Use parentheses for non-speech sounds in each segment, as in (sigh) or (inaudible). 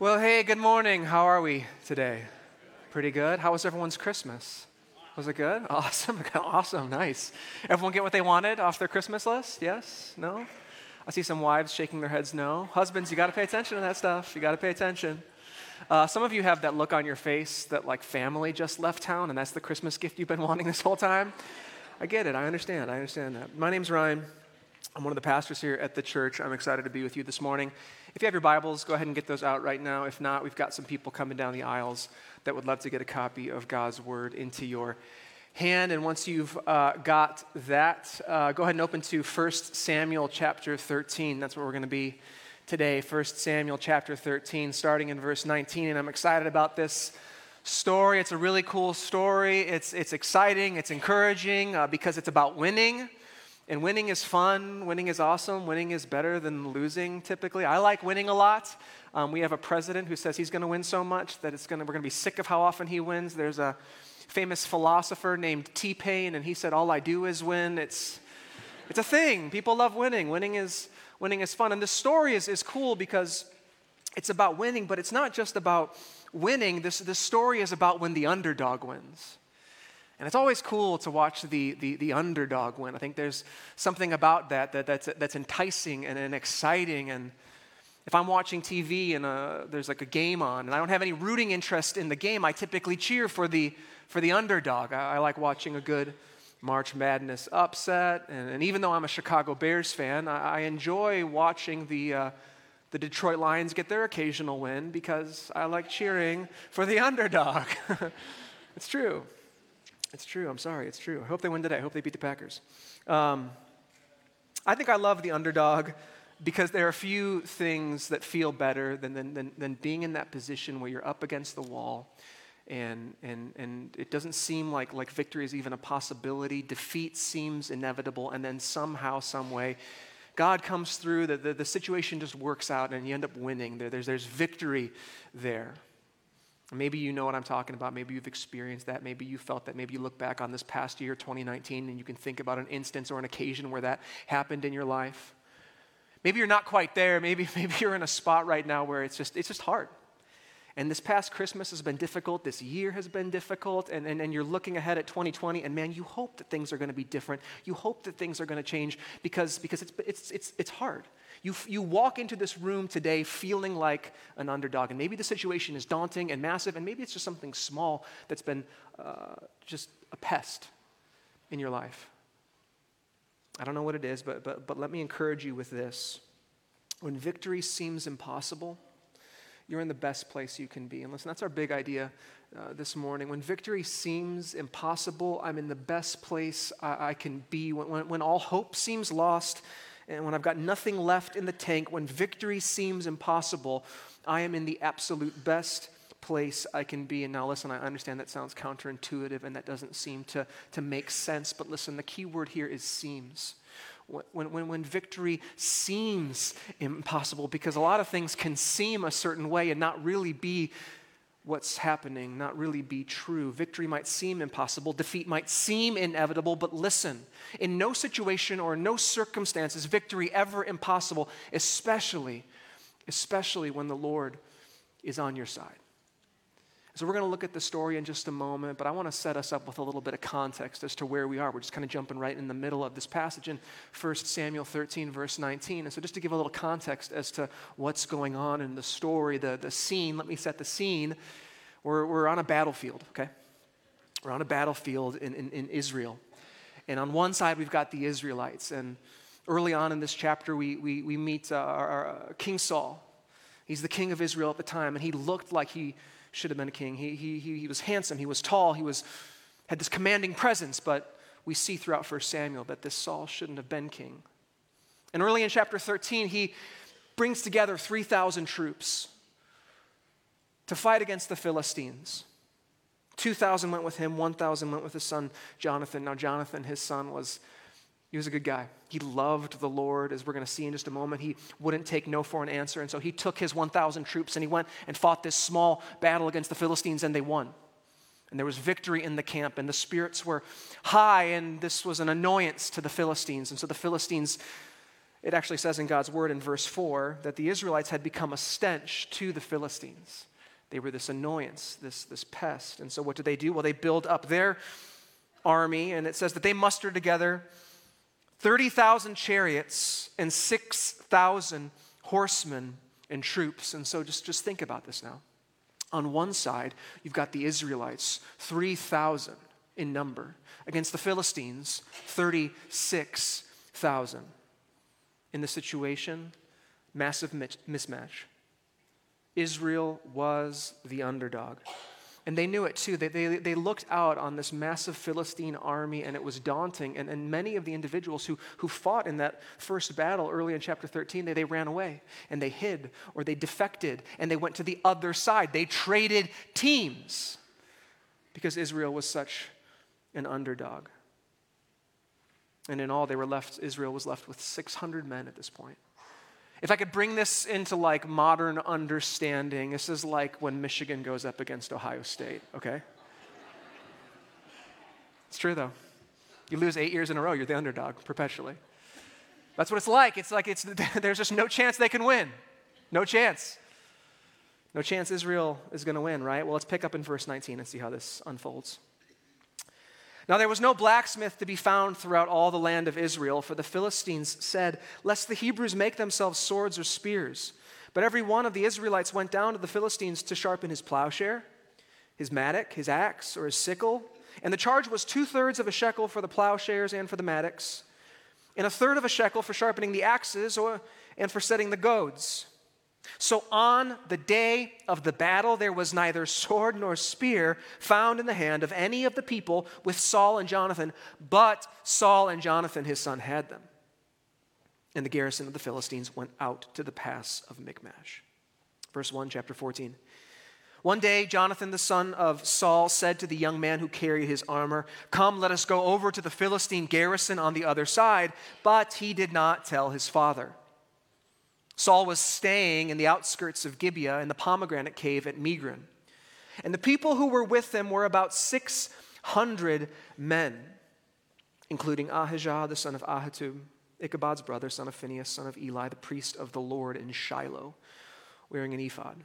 Well, hey, good morning. How are we today? Pretty good. How was everyone's Christmas? Was it good? (laughs) Awesome. (laughs) awesome. Nice. Everyone get what they wanted off their Christmas list? Yes? No? I see some wives shaking their heads no. Husbands, you got to pay attention to that stuff. You got to pay attention. Uh, some of you have that look on your face that like family just left town and that's the Christmas gift you've been (laughs) wanting this whole time. I get it. I understand. I understand that. My name's Ryan. I'm one of the pastors here at the church. I'm excited to be with you this morning. If you have your Bibles, go ahead and get those out right now. If not, we've got some people coming down the aisles that would love to get a copy of God's Word into your hand. And once you've uh, got that, uh, go ahead and open to 1 Samuel chapter 13. That's where we're going to be today. 1 Samuel chapter 13, starting in verse 19. And I'm excited about this story. It's a really cool story. It's, it's exciting, it's encouraging uh, because it's about winning. And winning is fun, winning is awesome, winning is better than losing typically. I like winning a lot. Um, we have a president who says he's going to win so much that it's gonna, we're going to be sick of how often he wins. There's a famous philosopher named T Pain, and he said, All I do is win. It's, it's a thing. People love winning. Winning is, winning is fun. And this story is, is cool because it's about winning, but it's not just about winning. This, this story is about when the underdog wins. And it's always cool to watch the, the, the, underdog win. I think there's something about that, that that's, that's enticing and, and exciting. And if I'm watching TV and uh, there's like a game on and I don't have any rooting interest in the game, I typically cheer for the, for the underdog. I, I like watching a good March Madness upset. And, and, even though I'm a Chicago Bears fan, I, I enjoy watching the, uh, the Detroit Lions get their occasional win because I like cheering for the (laughs) underdog. it's true. It's true. I'm sorry. It's true. I hope they win today. I hope they beat the Packers. Um, I think I love the underdog because there are a few things that feel better than, than, than, than, being in that position where you're up against the wall and, and, and it doesn't seem like, like victory is even a possibility. Defeat seems inevitable, and then somehow, some way, God comes through, the, the, the situation just works out, and you end up winning. There, there's, there's victory there. Maybe you know what I'm talking about. Maybe you've experienced that. Maybe you felt that. Maybe you look back on this past year, 2019, and you can think about an instance or an occasion where that happened in your life. Maybe you're not quite there. Maybe, (laughs) maybe you're in a spot right now where it's just, it's just hard. And this past Christmas has been difficult. This year has been difficult. And, and, and you're looking ahead at 2020, and man, you hope that things are going to be different. You hope that things are going to change because, because it's, it's, it's, it's hard. You, you walk into this room today feeling like an underdog, and maybe the situation is daunting and massive, and maybe it's just something small that's been uh, just a pest in your life. I don't know what it is, but, but, but let me encourage you with this. When victory seems impossible, you're in the best place you can be. And listen, that's our big idea uh, this morning. When victory seems impossible, I'm in the best place I, I can be. When, when, when all hope seems lost, and when I've got nothing left in the tank, when victory seems impossible, I am in the absolute best place I can be. And now, listen, I understand that sounds counterintuitive and that doesn't seem to, to make sense, but listen, the key word here is seems. When, when, when victory seems impossible, because a lot of things can seem a certain way and not really be what's happening not really be true. Victory might seem impossible, defeat might seem inevitable, but listen, in no situation or no circumstance is victory ever impossible, especially, especially when the Lord is on your side. So, we're going to look at the story in just a moment, but I want to set us up with a little bit of context as to where we are. We're just kind of jumping right in the middle of this passage in 1 Samuel 13, verse 19. And so, just to give a little context as to what's going on in the story, the, the scene, let me set the scene. We're, we're on a battlefield, okay? We're on a battlefield in, in, in Israel. And on one side, we've got the Israelites. And early on in this chapter, we, we, we meet uh, our, our, uh, King Saul. He's the king of Israel at the time, and he looked like he should have been a king. He, he, he, he was handsome, he was tall, he was, had this commanding presence, but we see throughout 1 Samuel that this Saul shouldn't have been king. And early in chapter 13, he brings together 3,000 troops to fight against the Philistines. 2,000 went with him, 1,000 went with his son Jonathan. Now, Jonathan, his son, was he was a good guy. He loved the Lord, as we're going to see in just a moment. He wouldn't take no for an answer. And so he took his 1,000 troops and he went and fought this small battle against the Philistines, and they won. And there was victory in the camp, and the spirits were high, and this was an annoyance to the Philistines. And so the Philistines It actually says in God's word in verse 4 that the Israelites had become a stench to the Philistines. They were this annoyance, this, this pest. And so what did they do? Well, they build up their army, and it says that they mustered together 30,000 chariots and 6,000 horsemen and troops. And so just, just think about this now. On one side, you've got the Israelites, 3,000 in number, against the Philistines, 36,000. In the situation, massive mismatch. Israel was the underdog. And they knew it too. They, they, they looked out on this massive Philistine army and it was daunting. And, and many of the individuals who, who fought in that first battle early in chapter 13, they, they ran away and they hid or they defected and they went to the other side. They traded teams because Israel was such an underdog. And in all, they were left, Israel was left with 600 men at this point. If I could bring this into like modern understanding, this is like when Michigan goes up against Ohio State, okay? It's true though. You lose eight years in a row, you're the underdog perpetually. That's what it's like. It's like it's, (laughs) there's just no chance they can win. No chance. No chance Israel is going to win, right? Well, let's pick up in verse 19 and see how this unfolds. Now there was no blacksmith to be found throughout all the land of Israel, for the Philistines said, Lest the Hebrews make themselves swords or spears. But every one of the Israelites went down to the Philistines to sharpen his plowshare, his mattock, his axe, or his sickle. And the charge was two thirds of a shekel for the plowshares and for the mattocks, and a third of a shekel for sharpening the axes or, and for setting the goads. So on the day of the battle, there was neither sword nor spear found in the hand of any of the people with Saul and Jonathan, but Saul and Jonathan, his son, had them. And the garrison of the Philistines went out to the pass of Michmash. Verse 1, chapter 14. One day, Jonathan, the son of Saul, said to the young man who carried his armor, Come, let us go over to the Philistine garrison on the other side. But he did not tell his father. Saul was staying in the outskirts of Gibeah in the pomegranate cave at Migron. And the people who were with him were about 600 men, including Ahijah, the son of Ahitub, Ichabod's brother, son of Phinehas, son of Eli, the priest of the Lord in Shiloh, wearing an ephod.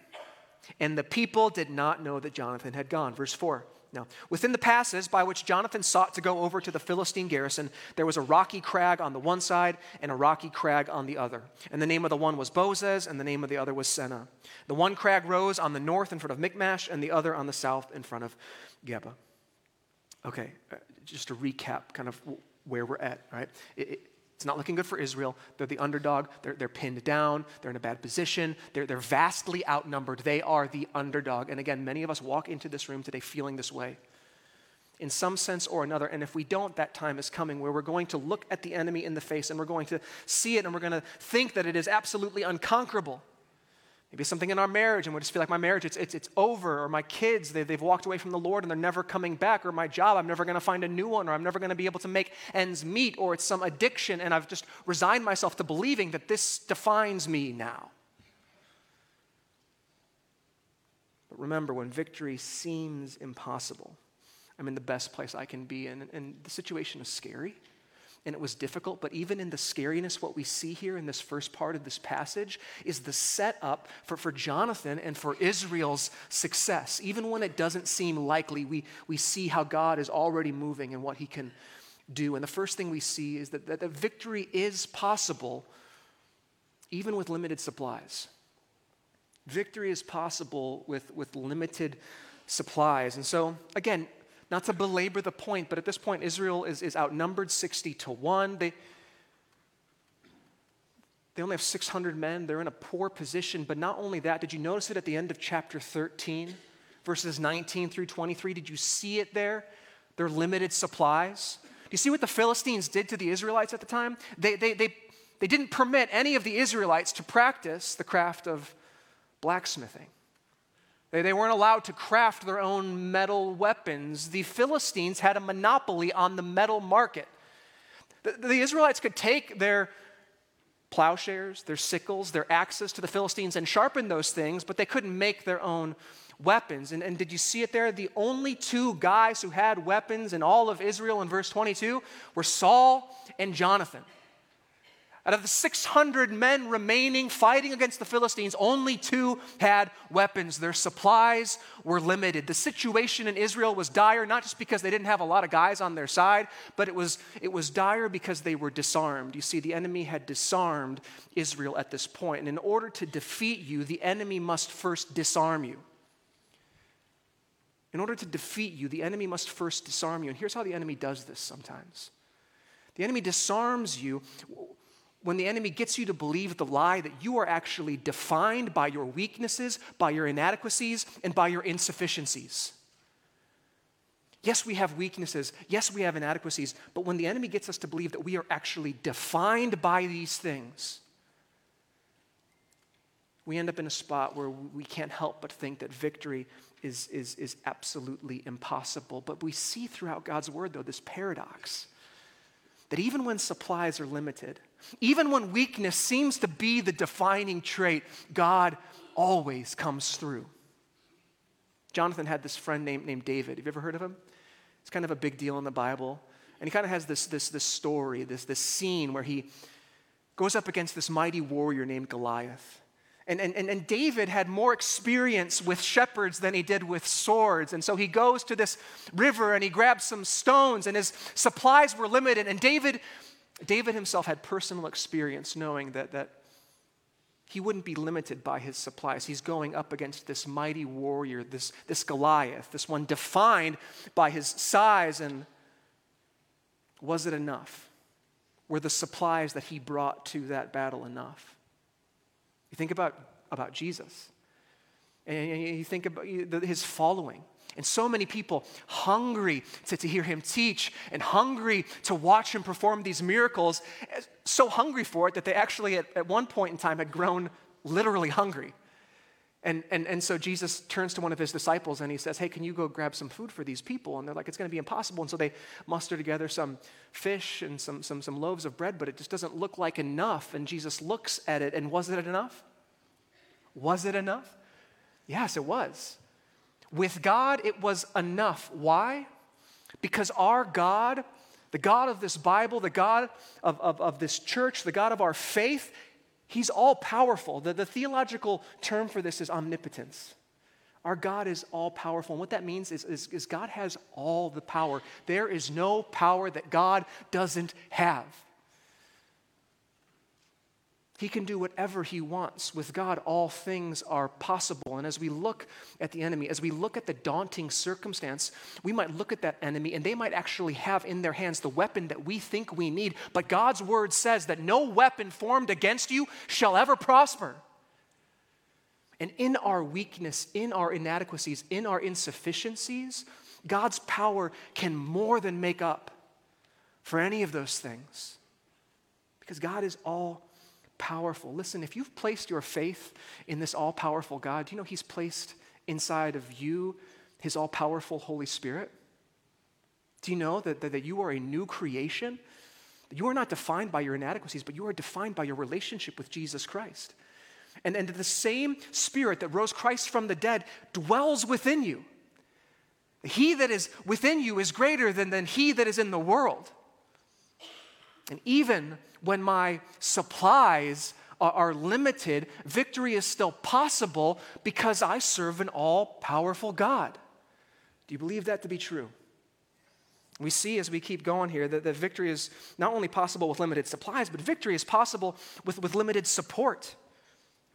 And the people did not know that Jonathan had gone. Verse 4. Now, within the passes by which Jonathan sought to go over to the Philistine garrison, there was a rocky crag on the one side and a rocky crag on the other. And the name of the one was Bozez, and the name of the other was Seneh. The one crag rose on the north in front of Michmash, and the other on the south in front of Geba. Okay, uh, just to recap kind of where we're at, right? It, it, it's not looking good for Israel. They're the underdog. They're, they're pinned down. They're in a bad position. They're, they're vastly outnumbered. They are the underdog. And again, many of us walk into this room today feeling this way in some sense or another. And if we don't, that time is coming where we're going to look at the enemy in the face and we're going to see it and we're going to think that it is absolutely unconquerable. Maybe something in our marriage, and we just feel like my marriage, it's, it's, it's over, or my kids, they, they've walked away from the Lord and they're never coming back, or my job, I'm never going to find a new one, or I'm never going to be able to make ends meet, or it's some addiction, and I've just resigned myself to believing that this defines me now. But remember, when victory seems impossible, I'm in the best place I can be, and, and the situation is scary and it was difficult, but even in the scariness, what we see here in this first part of this passage is the setup for, for Jonathan and for Israel's success. Even when it doesn't seem likely, we, we see how God is already moving and what he can do. And the first thing we see is that, that the victory is possible even with limited supplies. Victory is possible with, with limited supplies. And so, again, not to belabor the point, but at this point, Israel is, is outnumbered 60 to 1. They, they only have 600 men. They're in a poor position. But not only that, did you notice it at the end of chapter 13, verses 19 through 23? Did you see it there? Their limited supplies. Do you see what the Philistines did to the Israelites at the time? They, they, they, they didn't permit any of the Israelites to practice the craft of blacksmithing. They, they weren't allowed to craft their own metal weapons. The Philistines had a monopoly on the metal market. The, the Israelites could take their plowshares, their sickles, their axes to the Philistines and sharpen those things, but they couldn't make their own weapons. And, and, did you see it there? The only two guys who had weapons in all of Israel in verse 22 were Saul and Jonathan. Out of the 600 men remaining fighting against the Philistines, only two had weapons. Their supplies were limited. The situation in Israel was dire, not just because they didn't have a lot of guys on their side, but it was, it was dire because they were disarmed. You see, the enemy had disarmed Israel at this point. And in order to defeat you, the enemy must first disarm you. In order to defeat you, the enemy must first disarm you. And here's how the enemy does this sometimes the enemy disarms you when the enemy gets you to believe the lie that you are actually defined by your weaknesses, by your inadequacies, and by your insufficiencies. Yes, we have weaknesses. Yes, we have inadequacies. But when the enemy gets us to believe that we are actually defined by these things, we end up in a spot where we can't help but think that victory is, is, is absolutely impossible. But we see throughout God's word, though, this paradox that even when supplies are limited, even when weakness seems to be the defining trait, God always comes through. Jonathan had this friend named, named David. Have you ever heard of him? It's kind of a big deal in the Bible. And he kind of has this, this, this story, this, this scene where he goes up against this mighty warrior named Goliath. And, and, and David had more experience with shepherds than he did with swords. And so he goes to this river and he grabs some stones, and his supplies were limited. And David David himself had personal experience knowing that, that he wouldn't be limited by his supplies. He's going up against this mighty warrior, this, this Goliath, this one defined by his size. And was it enough? Were the supplies that he brought to that battle enough? You think about, about Jesus, and you think about his following. And so many people hungry to, to hear him teach and hungry to watch him perform these miracles, eh, so hungry for it that they actually, at, at one point in time, had grown literally hungry. And, and, and so Jesus turns to one of his disciples and he says, Hey, can you go grab some food for these people? And they're like, It's going to be impossible. And so they muster together some fish and some, some, some loaves of bread, but it just doesn't look like enough. And Jesus looks at it, and was it enough? Was it enough? Yes, it was. With God, it was enough. Why? Because our God, the God of this Bible, the God of, of, of this church, the God of our faith, He's all powerful. The, the theological term for this is omnipotence. Our God is all powerful. And what that means is, is, is God has all the power. There is no power that God doesn't have. He can do whatever he wants. With God, all things are possible. And as we look at the enemy, as we look at the daunting circumstance, we might look at that enemy and they might actually have in their hands the weapon that we think we need. But God's word says that no weapon formed against you shall ever prosper. And in our weakness, in our inadequacies, in our insufficiencies, God's power can more than make up for any of those things. Because God is all powerful. Listen, if you've placed your faith in this all powerful God, do you know He's placed inside of you His all powerful Holy Spirit? Do you know that, that, that you are a new creation? You are not defined by your inadequacies, but you are defined by your relationship with Jesus Christ. And, and the same Spirit that rose Christ from the dead dwells within you. He that is within you is greater than, than he that is in the world. And even when my supplies are, limited, victory is still possible because I serve an all powerful God. Do you believe that to be true? We see as we keep going here that, that victory is not only possible with limited supplies, but victory is possible with, with limited support.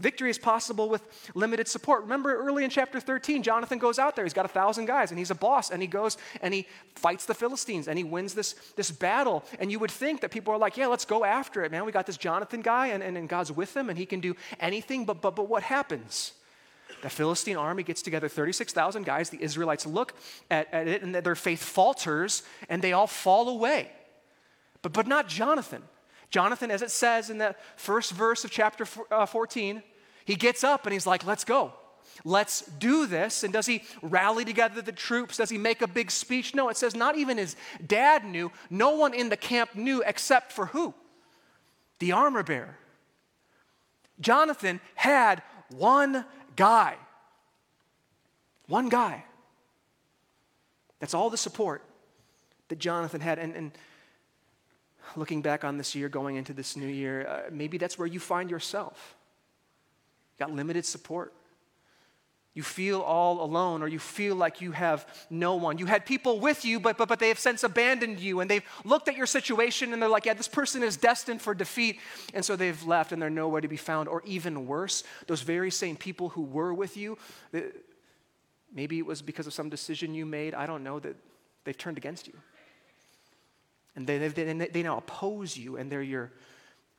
Victory is possible with limited support. Remember early in chapter 13, Jonathan goes out there. He's got a thousand guys and he's a boss and he goes and he fights the Philistines and he wins this, this battle. And you would think that people are like, yeah, let's go after it, man. We got this Jonathan guy and, and, and God's with him and he can do anything. But, but, but what happens? The Philistine army gets together 36,000 guys. The Israelites look at, at it and their faith falters and they all fall away. But, but not Jonathan. Jonathan, as it says in that first verse of chapter uh, 14, he gets up and he's like, let's go. Let's do this. And does he rally together the troops? Does he make a big speech? No, it says not even his dad knew. No one in the camp knew except for who? The armor bearer. Jonathan had one guy. One guy. That's all the support that Jonathan had. And, and looking back on this year, going into this new year, uh, maybe that's where you find yourself. You got limited support. You feel all alone, or you feel like you have no one. You had people with you, but, but, but they have since abandoned you, and they've looked at your situation and they're like, yeah, this person is destined for defeat. And so they've left and they're nowhere to be found. Or even worse, those very same people who were with you, maybe it was because of some decision you made, I don't know, that they've turned against you. And they, they, they now oppose you, and they're your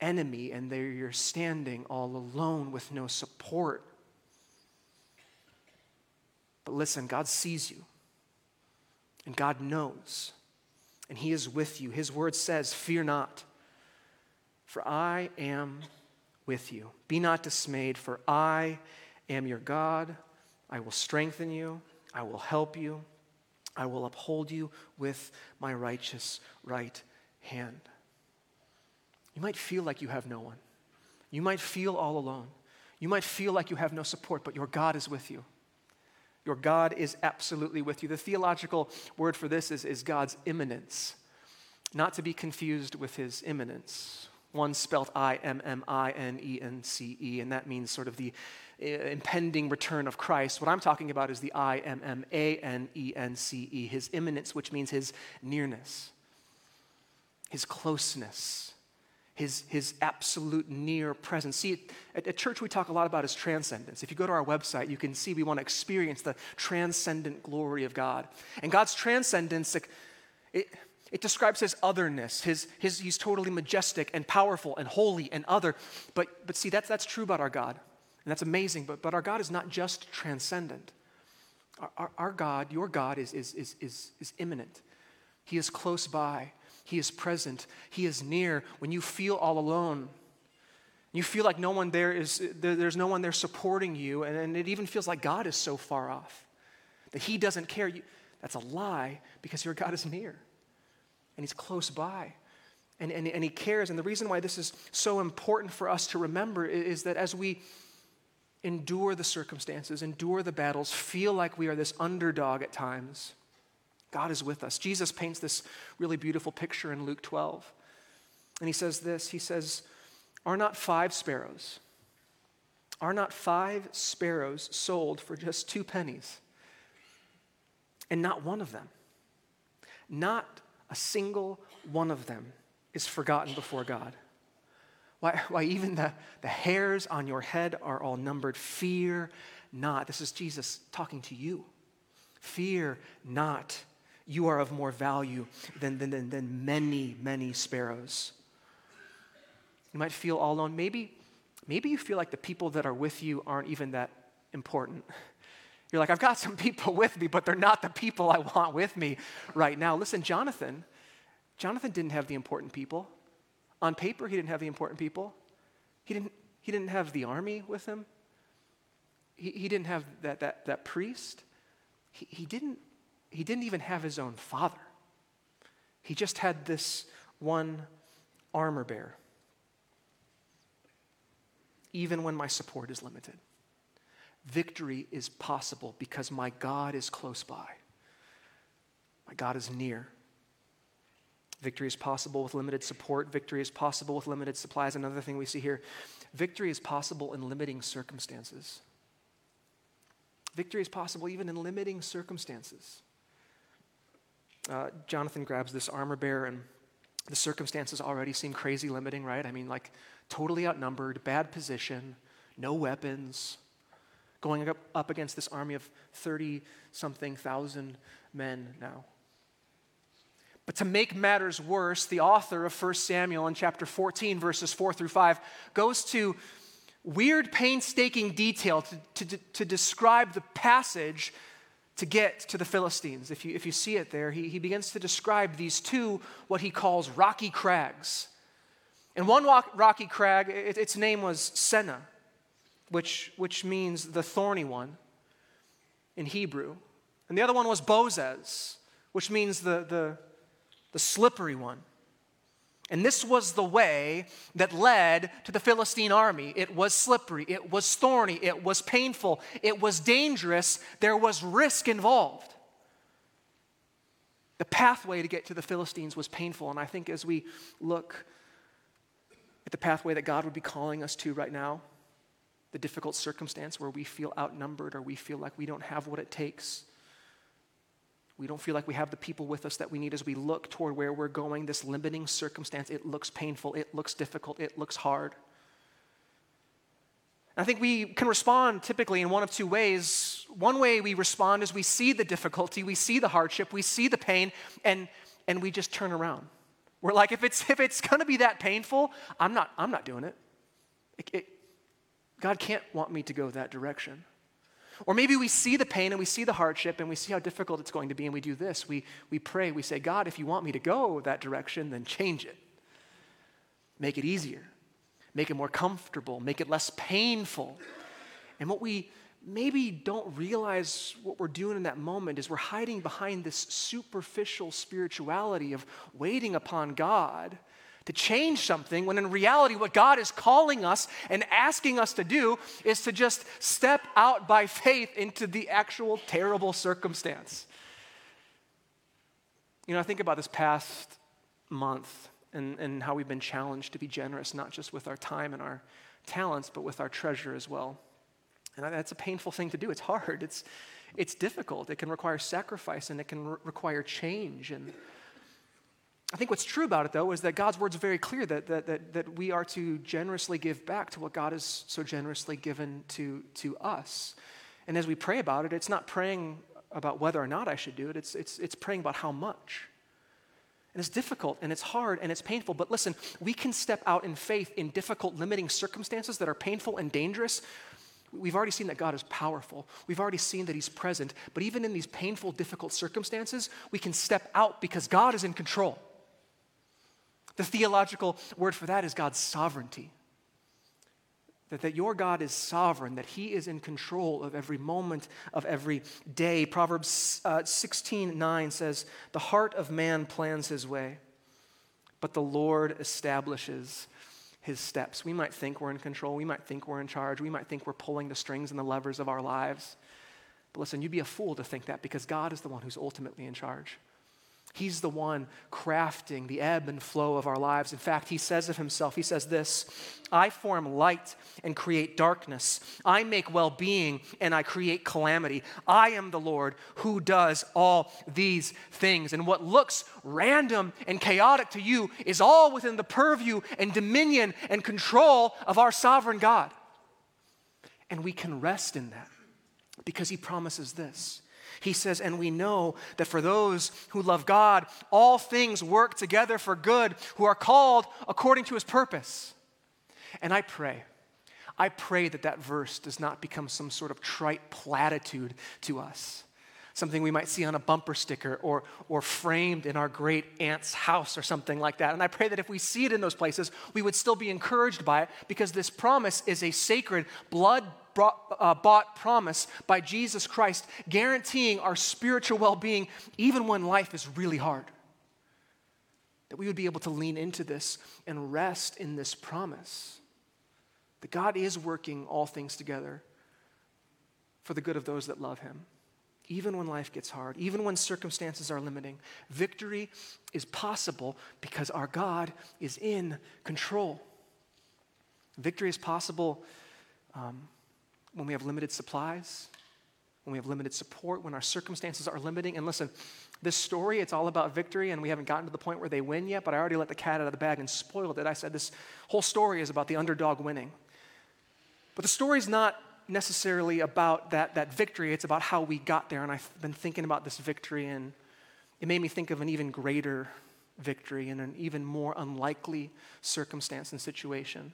enemy, and they're you're standing all alone with no support. But listen, God sees you, and God knows, and He is with you. His word says, Fear not, for I am with you. Be not dismayed, for I am your God. I will strengthen you, I will help you. I will uphold you with my righteous right hand. You might feel like you have no one. You might feel all alone. You might feel like you have no support, but your God is with you. Your God is absolutely with you. The theological word for this is, is God's immanence, not to be confused with his imminence. One spelled I M M I N E N C E, and that means sort of the impending return of Christ. What I'm talking about is the I M M A N E N C E, his immanence, which means his nearness, his closeness, his, his absolute near presence. See, at, at church, we talk a lot about his transcendence. If you go to our website, you can see we want to experience the transcendent glory of God. And God's transcendence, it, it describes his otherness. His, his, he's totally majestic and powerful and holy and other. But, but see, that's, that's true about our God. And that's amazing, but, but our God is not just transcendent. Our, our, our God, your God, is, is, is, is, is immanent. He is close by, He is present, He is near. When you feel all alone, you feel like no one there is, there's no one there supporting you, and, and it even feels like God is so far off that He doesn't care. You, that's a lie because your God is near and He's close by. And, and, and He cares. And the reason why this is so important for us to remember is, is that as we endure the circumstances, endure the battles, feel like we are this underdog at times, God is with us. Jesus paints this really beautiful picture in Luke 12. And he says this He says, Are not five sparrows? Are not five sparrows sold for just two pennies? And not one of them, not a single one of them is forgotten before God. Why, (laughs) why even the, the hairs on your head are all numbered. Fear not. This is Jesus talking to you. Fear not. You are of more value than, than, than, than many, many sparrows. You might feel all alone. Maybe, maybe you feel like the people that are with you aren't even that important. (laughs) You're like, I've got some people with me, but they're not the people I want with me right now. Listen, Jonathan, Jonathan didn't have the important people. On paper, he didn't have the important people. He didn't, he didn't have the army with him. He, he didn't have that, that, that priest. He, he, didn't, he didn't even have his own father. He just had this one armor bearer. Even when my support is limited, victory is possible because my God is close by. My God is near. Victory is possible with limited support. Victory is possible with limited supplies. Another thing we see here victory is possible in limiting circumstances. Victory is possible even in limiting circumstances. Uh, Jonathan grabs this armor bearer, and the circumstances already seem crazy limiting, right? I mean, like totally outnumbered, bad position, no weapons, going up, up against this army of 30 something thousand men now. But to make matters worse, the author of 1 Samuel in chapter 14, verses 4 through 5, goes to weird, painstaking detail to, to, to describe the passage to get to the Philistines. If you, if you see it there, he, he begins to describe these two, what he calls rocky crags. And one rocky crag, it, its name was Seneh, which, which means the thorny one in Hebrew. And the other one was Bozez, which means the, the, the slippery one. And this was the way that led to the Philistine army. It was slippery, it was thorny, it was painful, it was dangerous, there was risk involved. The pathway to get to the Philistines was painful. And I think as we look at the pathway that God would be calling us to right now, the difficult circumstance where we feel outnumbered or we feel like we don't have what it takes. We don't feel like we have the people with us that we need as we look toward where we're going. This limiting circumstance, it looks painful, it looks difficult, it looks hard. I think we can respond typically in one of two ways. One way we respond is we see the difficulty, we see the hardship, we see the pain, and, and we just turn around. We're like, if it's, (laughs) if it's going to be that painful, I'm not, I'm not doing it. it, it God can't want me to go that direction. Or maybe we see the pain and we see the hardship and we see how difficult it's going to be, and we do this. We, we pray, we say, God, if you want me to go that direction, then change it. Make it easier, make it more comfortable, make it less painful. And what we maybe don't realize what we're doing in that moment is we're hiding behind this superficial spirituality of waiting upon God to change something when in reality, what God is calling us and asking us to do is to just step out by faith into the actual terrible circumstance. You know, I think about this past month and, and how we've been challenged to be generous, not just with our time and our talents, but with our treasure as well. And that's a painful thing to do. It's hard, it's, it's difficult, it can require sacrifice, and it can re- require change. And I think what's true about it, though, is that God's word is very clear that, that, that, that we are to generously give back to what God has so generously given to, to us. And as we pray about it, it's not praying about whether or not I should do it, it's, it's, it's praying about how much. And it's difficult and it's hard and it's painful. But listen, we can step out in faith in difficult, limiting circumstances that are painful and dangerous. We've already seen that God is powerful. We've already seen that He's present. But even in these painful, difficult circumstances, we can step out because God is in control. The theological word for that is God's sovereignty. That, that your God is sovereign, that He is in control of every moment of every day. Proverbs uh, 16 9 says, The heart of man plans his way, but the Lord establishes his steps. We might think we're in control. We might think we're in charge. We might think we're pulling the strings and the levers of our lives. But listen, you'd be a fool to think that because God is the one who's ultimately in charge. He's the one crafting the ebb and flow of our lives. In fact, he says of himself, he says this I form light and create darkness. I make well being and I create calamity. I am the Lord who does all these things. And what looks random and chaotic to you is all within the purview and dominion and control of our sovereign God. And we can rest in that because he promises this he says, And we know that for those who love God, all things work together for good, who are called according to his purpose. And I pray, I pray that that verse does not become some sort of trite platitude to us something we might see on a bumper sticker or, or framed in our great aunt's house or something like that. And I pray that if we see it in those places, we would still be encouraged by it because this promise is a sacred, blood brought, uh, bought promise by Jesus Christ, guaranteeing our spiritual well being even when life is really hard. That we would be able to lean into this and rest in this promise. That God is working all things together for the good of those that love Him even when life gets hard, even when circumstances are limiting. Victory is possible because our God is in control. Victory is possible um, when we have limited supplies, when we have limited support, when our circumstances are limiting. And listen, this story, it's all about victory, and we haven't gotten to the point where they win yet, but I already let the cat out of the bag and spoiled it. I said this whole story is about the underdog winning. But the story is not necessarily about that, that victory, it's about how we got there. And I've been thinking about this victory, and it made me think of an even greater victory in an even more unlikely circumstance and situation.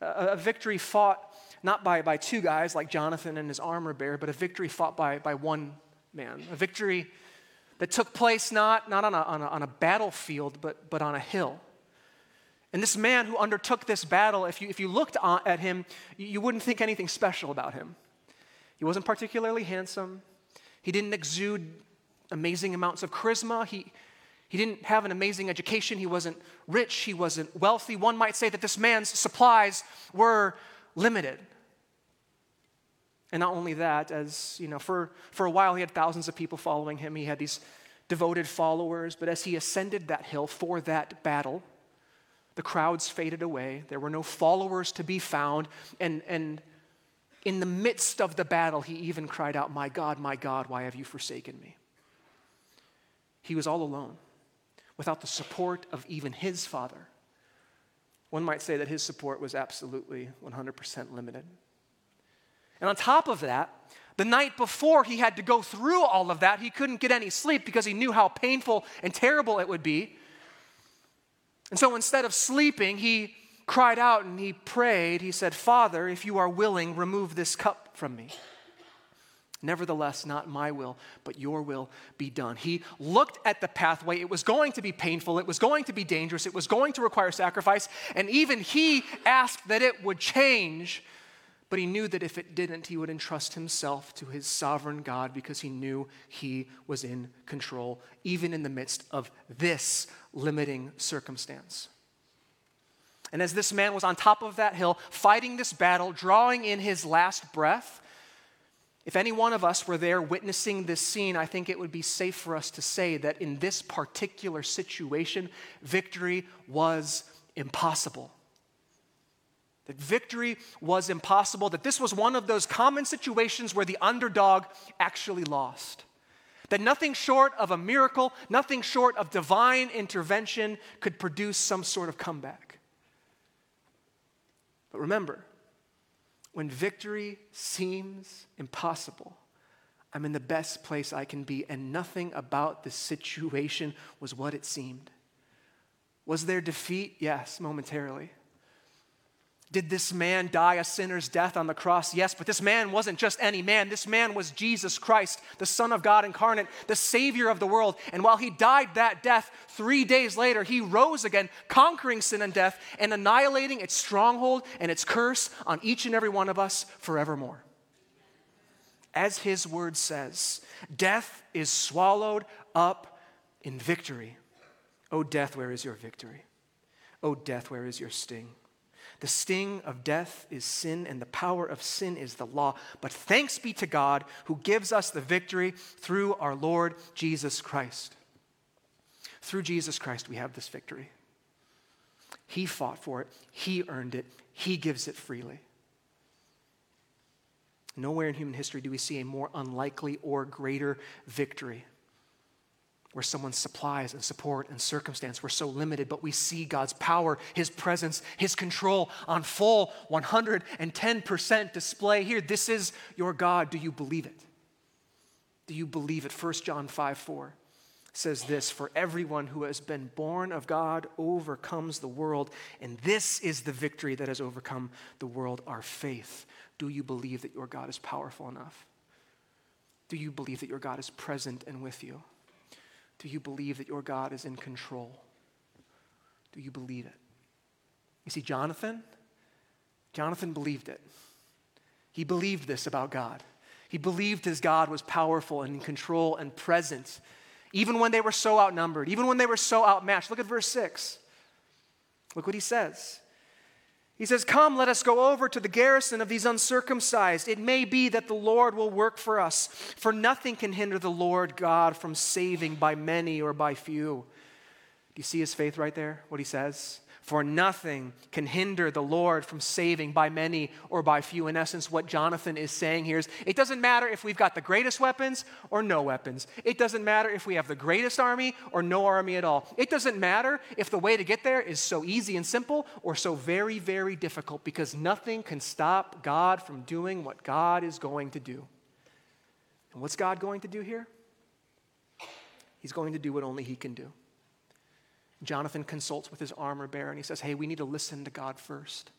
A, a victory fought not by, by two guys like Jonathan and his armor bearer, but a victory fought by, by one man. A victory that took place not, not on, a, on, a, on a battlefield, but, but on a hill. And this man who undertook this battle, if you, if you looked at him, you wouldn't think anything special about him. He wasn't particularly handsome. He didn't exude amazing amounts of charisma. He, he didn't have an amazing education. He wasn't rich. He wasn't wealthy. One might say that this man's supplies were limited. And not only that, as you know, for, for a while he had thousands of people following him. He had these devoted followers, but as he ascended that hill for that battle, the crowds faded away. There were no followers to be found. And, and in the midst of the battle, he even cried out, My God, my God, why have you forsaken me? He was all alone, without the support of even his father. One might say that his support was absolutely 100% limited. And on top of that, the night before he had to go through all of that, he couldn't get any sleep because he knew how painful and terrible it would be. And so instead of sleeping, he cried out and he prayed. He said, Father, if you are willing, remove this cup from me. Nevertheless, not my will, but your will be done. He looked at the pathway. It was going to be painful. It was going to be dangerous. It was going to require sacrifice. And even he asked that it would change. But he knew that if it didn't, he would entrust himself to his sovereign God because he knew he was in control, even in the midst of this limiting circumstance. And as this man was on top of that hill, fighting this battle, drawing in his last breath, if any one of us were there witnessing this scene, I think it would be safe for us to say that in this particular situation, victory was impossible. That victory was impossible, that this was one of those common situations where the underdog actually lost. That nothing short of a miracle, nothing short of divine intervention could produce some sort of comeback. But remember, when victory seems impossible, I'm in the best place I can be, and nothing about the situation was what it seemed. Was there defeat? Yes, momentarily. Did this man die a sinner's death on the cross? Yes, but this man wasn't just any man. This man was Jesus Christ, the Son of God incarnate, the Savior of the world. And while he died that death, three days later, he rose again, conquering sin and death and annihilating its stronghold and its curse on each and every one of us forevermore. As his word says, death is swallowed up in victory. O oh, death, where is your victory? O oh, death, where is your sting? The sting of death is sin, and the power of sin is the law. But thanks be to God who gives us the victory through our Lord Jesus Christ. Through Jesus Christ, we have this victory. He fought for it, He earned it, He gives it freely. Nowhere in human history do we see a more unlikely or greater victory where someone's supplies and support and circumstance were so limited, but we see God's power, His presence, His control on full 110% display here. This is your God. Do you believe it? Do you believe it? 1 John 5 4 says this For everyone who has been born of God overcomes the world, and this is the victory that has overcome the world, our faith. Do you believe that your God is powerful enough? Do you believe that your God is present and with you? Do you believe that your God is in control? Do you believe it? You see, Jonathan, Jonathan believed it. He believed this about God. He believed his God was powerful and in control and present, even when they were so outnumbered, even when they were so outmatched. Look at verse 6. Look what he says. He says, Come, let us go over to the garrison of these uncircumcised. It may be that the Lord will work for us, for nothing can hinder the Lord God from saving by many or by few. Do you see his faith right there? What he says? For nothing can hinder the Lord from saving by many or by few. In essence, what Jonathan is saying here is it doesn't matter if we've got the greatest weapons or no weapons. It doesn't matter if we have the greatest army or no army at all. It doesn't matter if the way to get there is so easy and simple or so very, very difficult because nothing can stop God from doing what God is going to do. And what's God going to do here? He's going to do what only He can do. Jonathan consults with his armor bearer and he says, Hey, we need to listen to God first.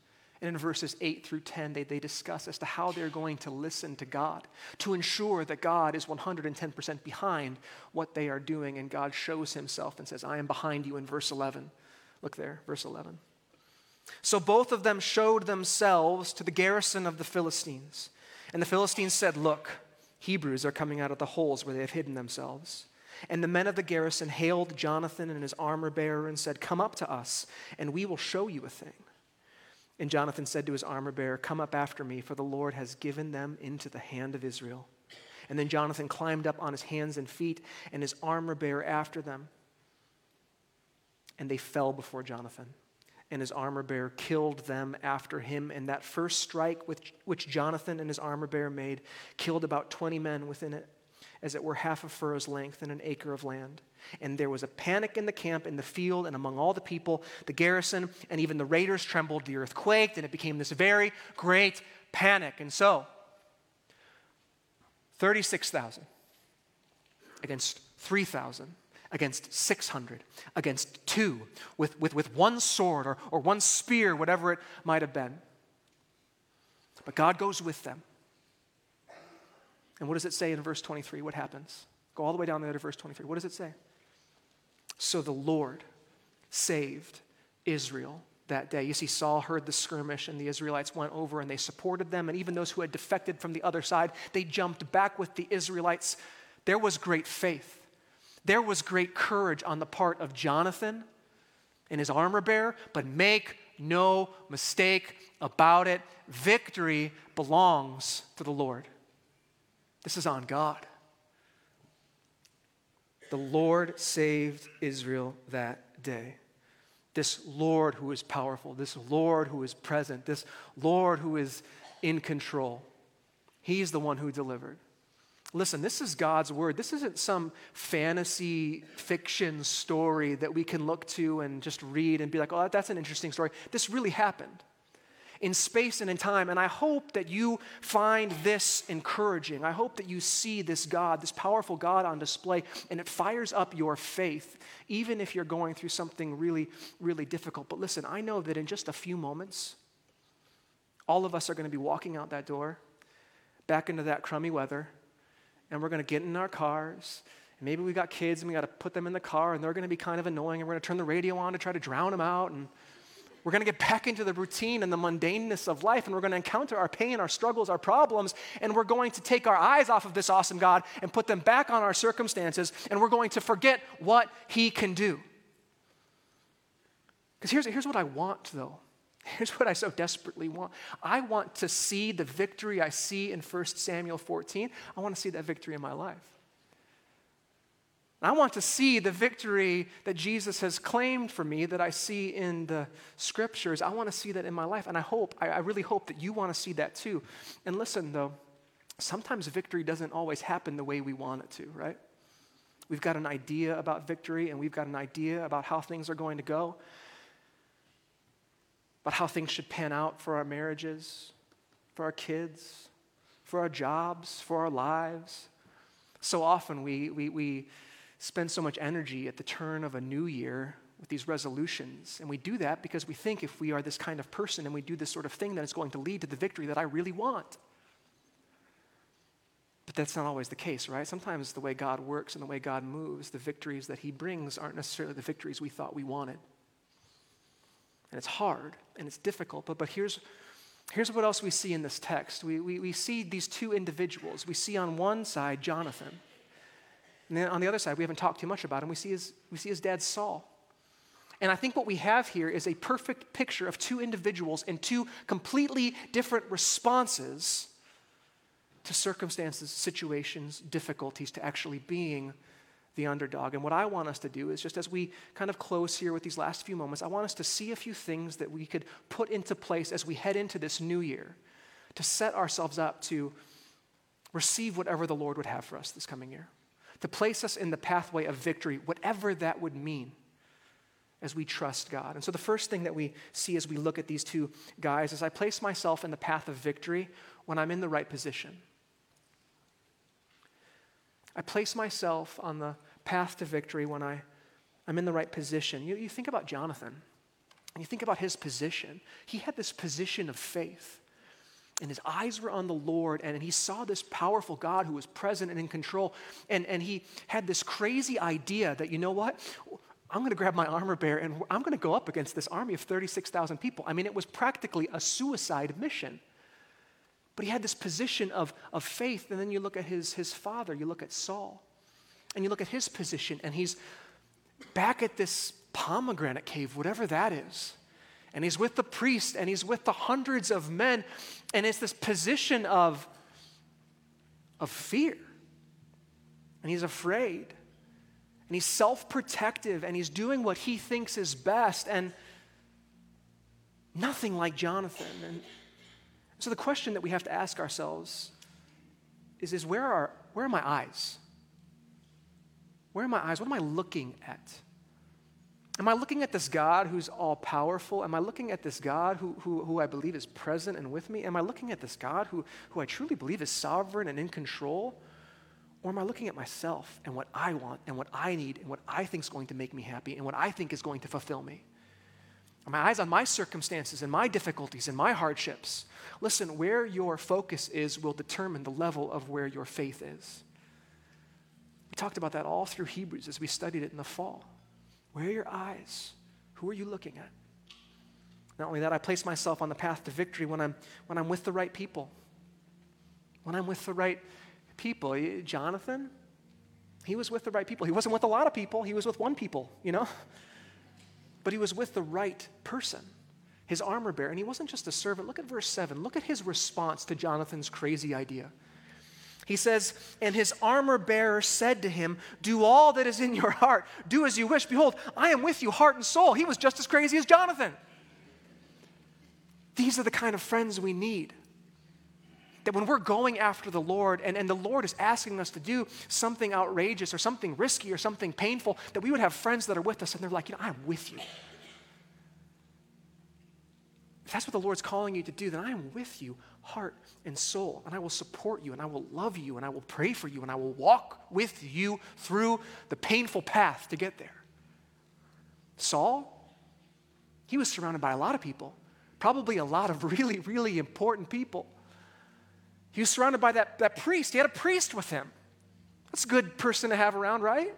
And in verses 8 through 10, they, they discuss as to how they're going to listen to God to ensure that God is 110% behind what they are doing. And God shows himself and says, I am behind you in verse 11. Look there, verse 11. So both of them showed themselves to the garrison of the Philistines. And the Philistines said, Look, Hebrews are coming out of the holes where they have hidden themselves. And the men of the garrison hailed Jonathan and his armor bearer and said, Come up to us, and we will show you a thing. And Jonathan said to his armor bearer, Come up after me, for the Lord has given them into the hand of Israel. And then Jonathan climbed up on his hands and feet, and his armor bearer after them. And they fell before Jonathan. And his armor bearer killed them after him. And that first strike which, which Jonathan and his armor bearer made killed about 20 men within it, as it were half a furrow's length and an acre of land. And there was a panic in the camp, in the field, and among all the people, the garrison, and even the raiders trembled. The earth quaked, and it became this very great panic. And so, 36,000 against 3,000 against 600 against two with, with, with one sword or, or one spear, whatever it might have been. But God goes with them. And what does it say in verse 23? What happens? Go all the way down there to verse 23. What does it say? So the Lord saved Israel that day. You see, Saul heard the skirmish, and the Israelites went over and they supported them. And even those who had defected from the other side, they jumped back with the Israelites. There was great faith. There was great courage on the part of Jonathan and his armor bearer, but make no mistake about it victory belongs to the Lord. This is on God. The Lord saved Israel that day. This Lord who is powerful, this Lord who is present, this Lord who is in control. He's the one who delivered. Listen, this is God's word. This isn't some fantasy fiction story that we can look to and just read and be like, oh, that's an interesting story. This really happened in space and in time. And I hope that you find this encouraging. I hope that you see this God, this powerful God on display, and it fires up your faith, even if you're going through something really, really difficult. But listen, I know that in just a few moments, all of us are going to be walking out that door, back into that crummy weather, and we're going to get in our cars. And maybe we got kids and we got to put them in the car, and they're going to be kind of annoying, and we're going to turn the radio on to try to drown them out. And we're going to get back into the routine and the mundaneness of life, and we're going to encounter our pain, our struggles, our problems, and we're going to take our eyes off of this awesome God and put them back on our circumstances, and we're going to forget what He can do. Because here's, here's what I want, though. Here's what I so desperately want. I want to see the victory I see in 1 Samuel 14. I want to see that victory in my life. I want to see the victory that Jesus has claimed for me that I see in the scriptures. I want to see that in my life. And I hope, I, really hope that you want to see that too. And listen, though, sometimes victory doesn't always happen the way we want it to, right? We've got an idea about victory and we've got an idea about how things are going to go, about how things should pan out for our marriages, for our kids, for our jobs, for our lives. So often we, we, we spend so much energy at the turn of a new year with these resolutions. And we do that because we think if we are this kind of person and we do this sort of thing, that it's going to lead to the victory that I really want. But that's not always the case, right? Sometimes the way God works and the way God moves, the victories that He brings aren't necessarily the victories we thought we wanted. And it's hard and it's difficult, but, but here's, here's what else we see in this text. We, we, we see these two individuals. We see on one side Jonathan. And then on the other side, we haven't talked too much about him. We see his, we see his dad, Saul. And I think what we have here is a perfect picture of two individuals and two completely different responses to circumstances, situations, difficulties, to actually being the underdog. And what I want us to do is just as we kind of close here with these last few moments, I want us to see a few things that we could put into place as we head into this new year to set ourselves up to receive whatever the Lord would have for us this coming year to place us in the pathway of victory, whatever that would mean as we trust God. And so the first thing that we see as we look at these two guys is I place myself in the path of victory when I'm in the right position. I place myself on the path to victory when I, I'm in the right position. You, you think about Jonathan, and you think about his position. He had this position of faith and his eyes were on the Lord, and he saw this powerful God who was present and in control. And, and he had this crazy idea that, you know what? I'm going to grab my armor bearer and I'm going to go up against this army of 36,000 people. I mean, it was practically a suicide mission. But he had this position of, of faith. And then you look at his, his father, you look at Saul, and you look at his position, and he's back at this pomegranate cave, whatever that is and he's with the priest and he's with the hundreds of men and it's this position of of fear and he's afraid and he's self protective and he's doing what he thinks is best and nothing like Jonathan. And so the question that we have to ask ourselves is, is where, are, where are my eyes? Where are my eyes? What am I looking at? Am I looking at this God who's all powerful? Am I looking at this God who, who, who I believe is present and with me? Am I looking at this God who, who I truly believe is sovereign and in control? Or am I looking at myself and what I want and what I need and what I think is going to make me happy and what I think is going to fulfill me? Are my eyes on my circumstances and my difficulties and my hardships? Listen, where your focus is will determine the level of where your faith is. We talked about that all through Hebrews as we studied it in the fall. Where are your eyes? Who are you looking at? Not only that, I place myself on the path to victory when I'm, when I'm with the right people. When I'm with the right people. Jonathan, he was with the right people. He wasn't with a lot of people, he was with one people, you know? (laughs) But he was with the right person, his armor bearer. And he wasn't just a servant. Look at verse 7. Look at his response to Jonathan's crazy idea. He says, And his armor bearer said to him, Do all that is in your heart. Do as you wish. Behold, I am with you, heart and soul. He was just as crazy as Jonathan. These are the kind of friends we need. That when we're going after the Lord and, and the Lord is asking us to do something outrageous or something risky or something painful, that we would have friends that are with us and they're like, You know, I'm with you. If that's what the Lord's calling you to do, then I am with you heart and soul. And I will support you and I will love you and I will pray for you and I will walk with you through the painful path to get there. Saul, he was surrounded by a lot of people, probably a lot of (laughs) really, really important people. He was surrounded by that, that priest. He had a priest with him. That's a good person to have around, right?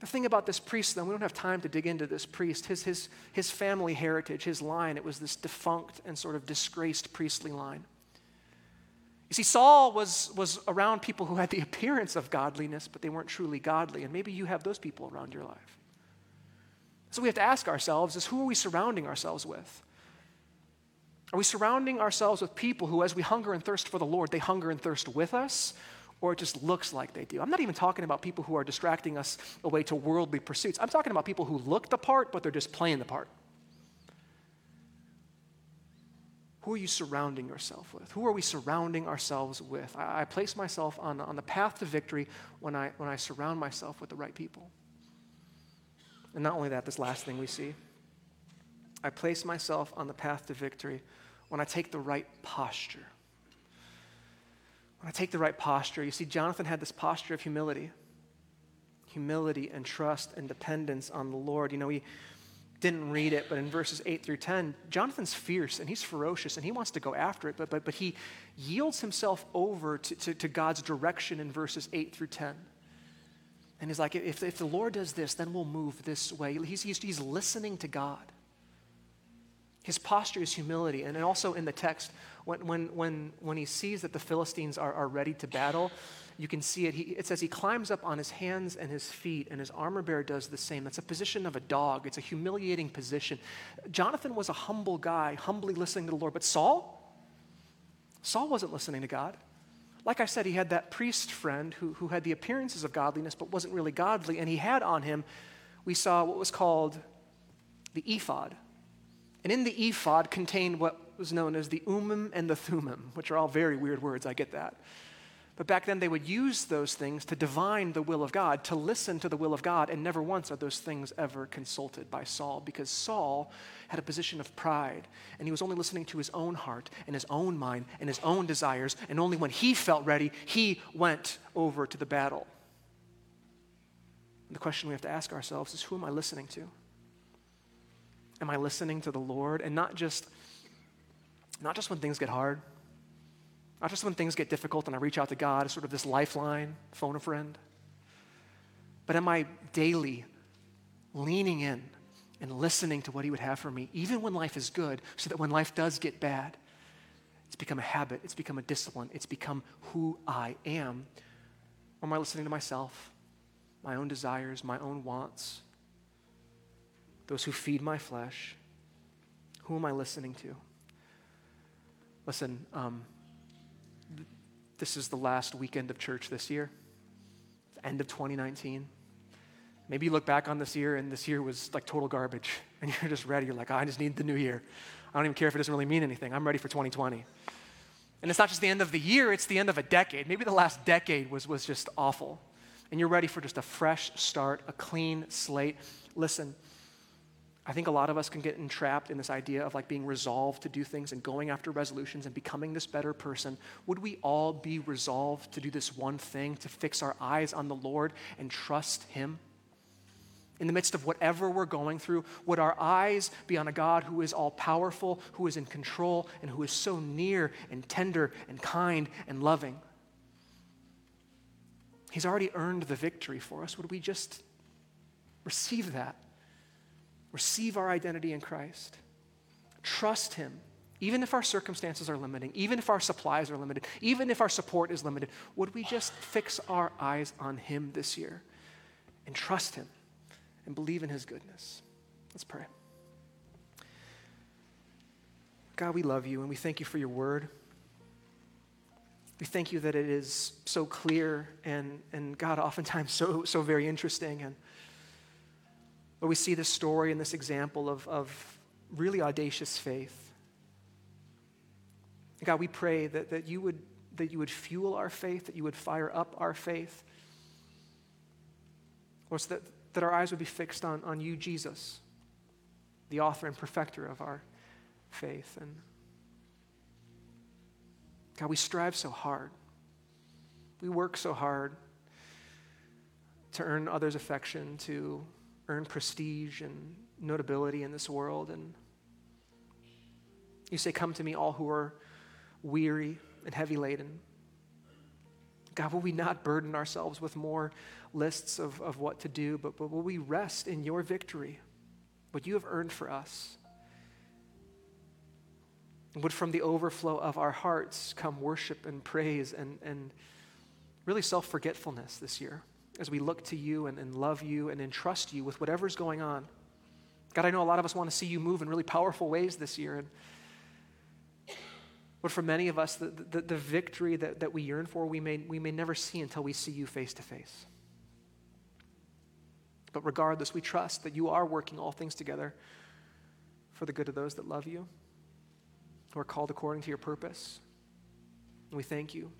The thing about this priest, though, we don't have time to dig into this priest. His, his, his family heritage, his line, it was this defunct and sort of disgraced priestly line. You see, Saul was, was around people who had the (laughs) appearance of godliness, but they weren't truly godly. And maybe you have those people around your life. So we have to ask ourselves is who are we surrounding ourselves with? Are we surrounding ourselves with people who, as we hunger and thirst for the Lord, they hunger and thirst with us? Or it just looks like they do. I'm not even talking about people who are distracting us away to worldly pursuits. I'm talking about people who look the part, but they're just playing the part. Who are you surrounding yourself with? Who are we surrounding ourselves with? I, I place myself on, on the path to victory when I, when I surround myself with the right people. And not only that, this last thing we see I place myself on the path to victory when I take the right posture. When I take the right posture, you see, Jonathan had this posture of humility humility and trust and dependence on the Lord. You know, he didn't read it, but in verses 8 through 10, Jonathan's fierce and he's ferocious and he wants to go after it, but, but, but he yields himself over to, to, to God's direction in verses 8 through 10. And he's like, if, if the Lord does this, then we'll move this way. He's, he's, he's listening to God. His posture is humility. And also in the text, when, when, when, when he sees that the Philistines are, are ready to battle, you can see it. He, it says he climbs up on his hands and his feet, and his armor bearer does the same. That's a position of a dog, it's a humiliating position. Jonathan was a humble guy, humbly listening to the Lord. But Saul? Saul wasn't listening to God. Like I said, he had that priest friend who, who had the appearances of godliness but wasn't really godly, and he had on him, we saw what was called the ephod. And in the ephod contained what was known as the Urim and the Thummim, which are all very weird words, I get that. But back then, they would use those things to divine the will of God, to listen to the will of God, and never once are those things ever consulted by Saul, because Saul had a position of pride, and he was only listening to his own heart and his own mind and his own desires, and only when he felt ready, he went over to the battle. And the question we have to ask ourselves is who am I listening to? Am I listening to the Lord? And not just, not just when things get hard, not just when things get difficult and I reach out to God as sort of this lifeline, phone a friend, but am I daily leaning in and listening to what He would have for me, even when life is good, so that when life does get bad, it's become a habit, it's become a discipline, it's become who I am? Or am I listening to myself, my own desires, my own wants? those who feed my flesh. Who am I listening to? Listen, um, th- this is the last weekend of church this year. end of 2019. Maybe you look back on this year and this year was like total garbage (laughs) and you're just ready. You're like, oh, I just need the new year. I don't even care if it doesn't really mean anything. I'm ready for 2020. And it's not just the end of the year, it's the end of a decade. Maybe the last decade was, was just awful. And you're ready for just a fresh start, a clean slate. Listen, I think a lot of us can get entrapped in this idea of like being resolved to do things and going after resolutions and becoming this better person. Would we all be resolved to do this one thing, to fix our eyes on the Lord and trust Him? In the midst of whatever we're going through, would our eyes be on a God who is all powerful, who is in control, and who is so near and tender and kind and loving? He's already earned the victory for us. Would we just receive that? Receive our identity in Christ, trust Him, even if our circumstances are limiting, even if our supplies are limited, even if our support is limited, would we just fix our eyes on Him this year and trust Him and believe in His goodness? Let's pray. God, we love you and we thank you for your word. We thank you that it is so clear and, and God, oftentimes so, so very interesting. And where we see this story and this example of, of really audacious faith. God, we pray that, that, you would, that you would fuel our faith, that you would fire up our faith. Lord, so that, that our eyes would be fixed on, on you, Jesus, the author and perfecter of our faith. And God, we strive so hard. We work so hard to earn others' affection, to earn prestige and notability in this world. And you say, Come to me, all who are weary and heavy laden. God, will we not burden ourselves with more lists of, of what to do, but, but will we rest in your victory, what you have earned for us? Would from the overflow of our hearts come worship and praise and, and really self forgetfulness this year? As we look to you and, and love you and entrust you with whatever's going on. God, I know a lot of us want to see you move in really powerful ways this year. And, but for many of us, the, the, the victory that, that we yearn for, we may, we may never see until we see you face to face. But regardless, we trust that you are working all things together for the good of those that love you, who are called according to your purpose. And we thank you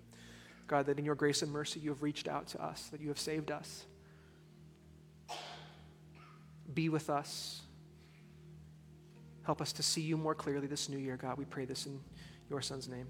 God, that in your grace and mercy you have reached out to us, that you have saved us. Be with us. Help us to see you more clearly this new year, God. We pray this in your Son's name.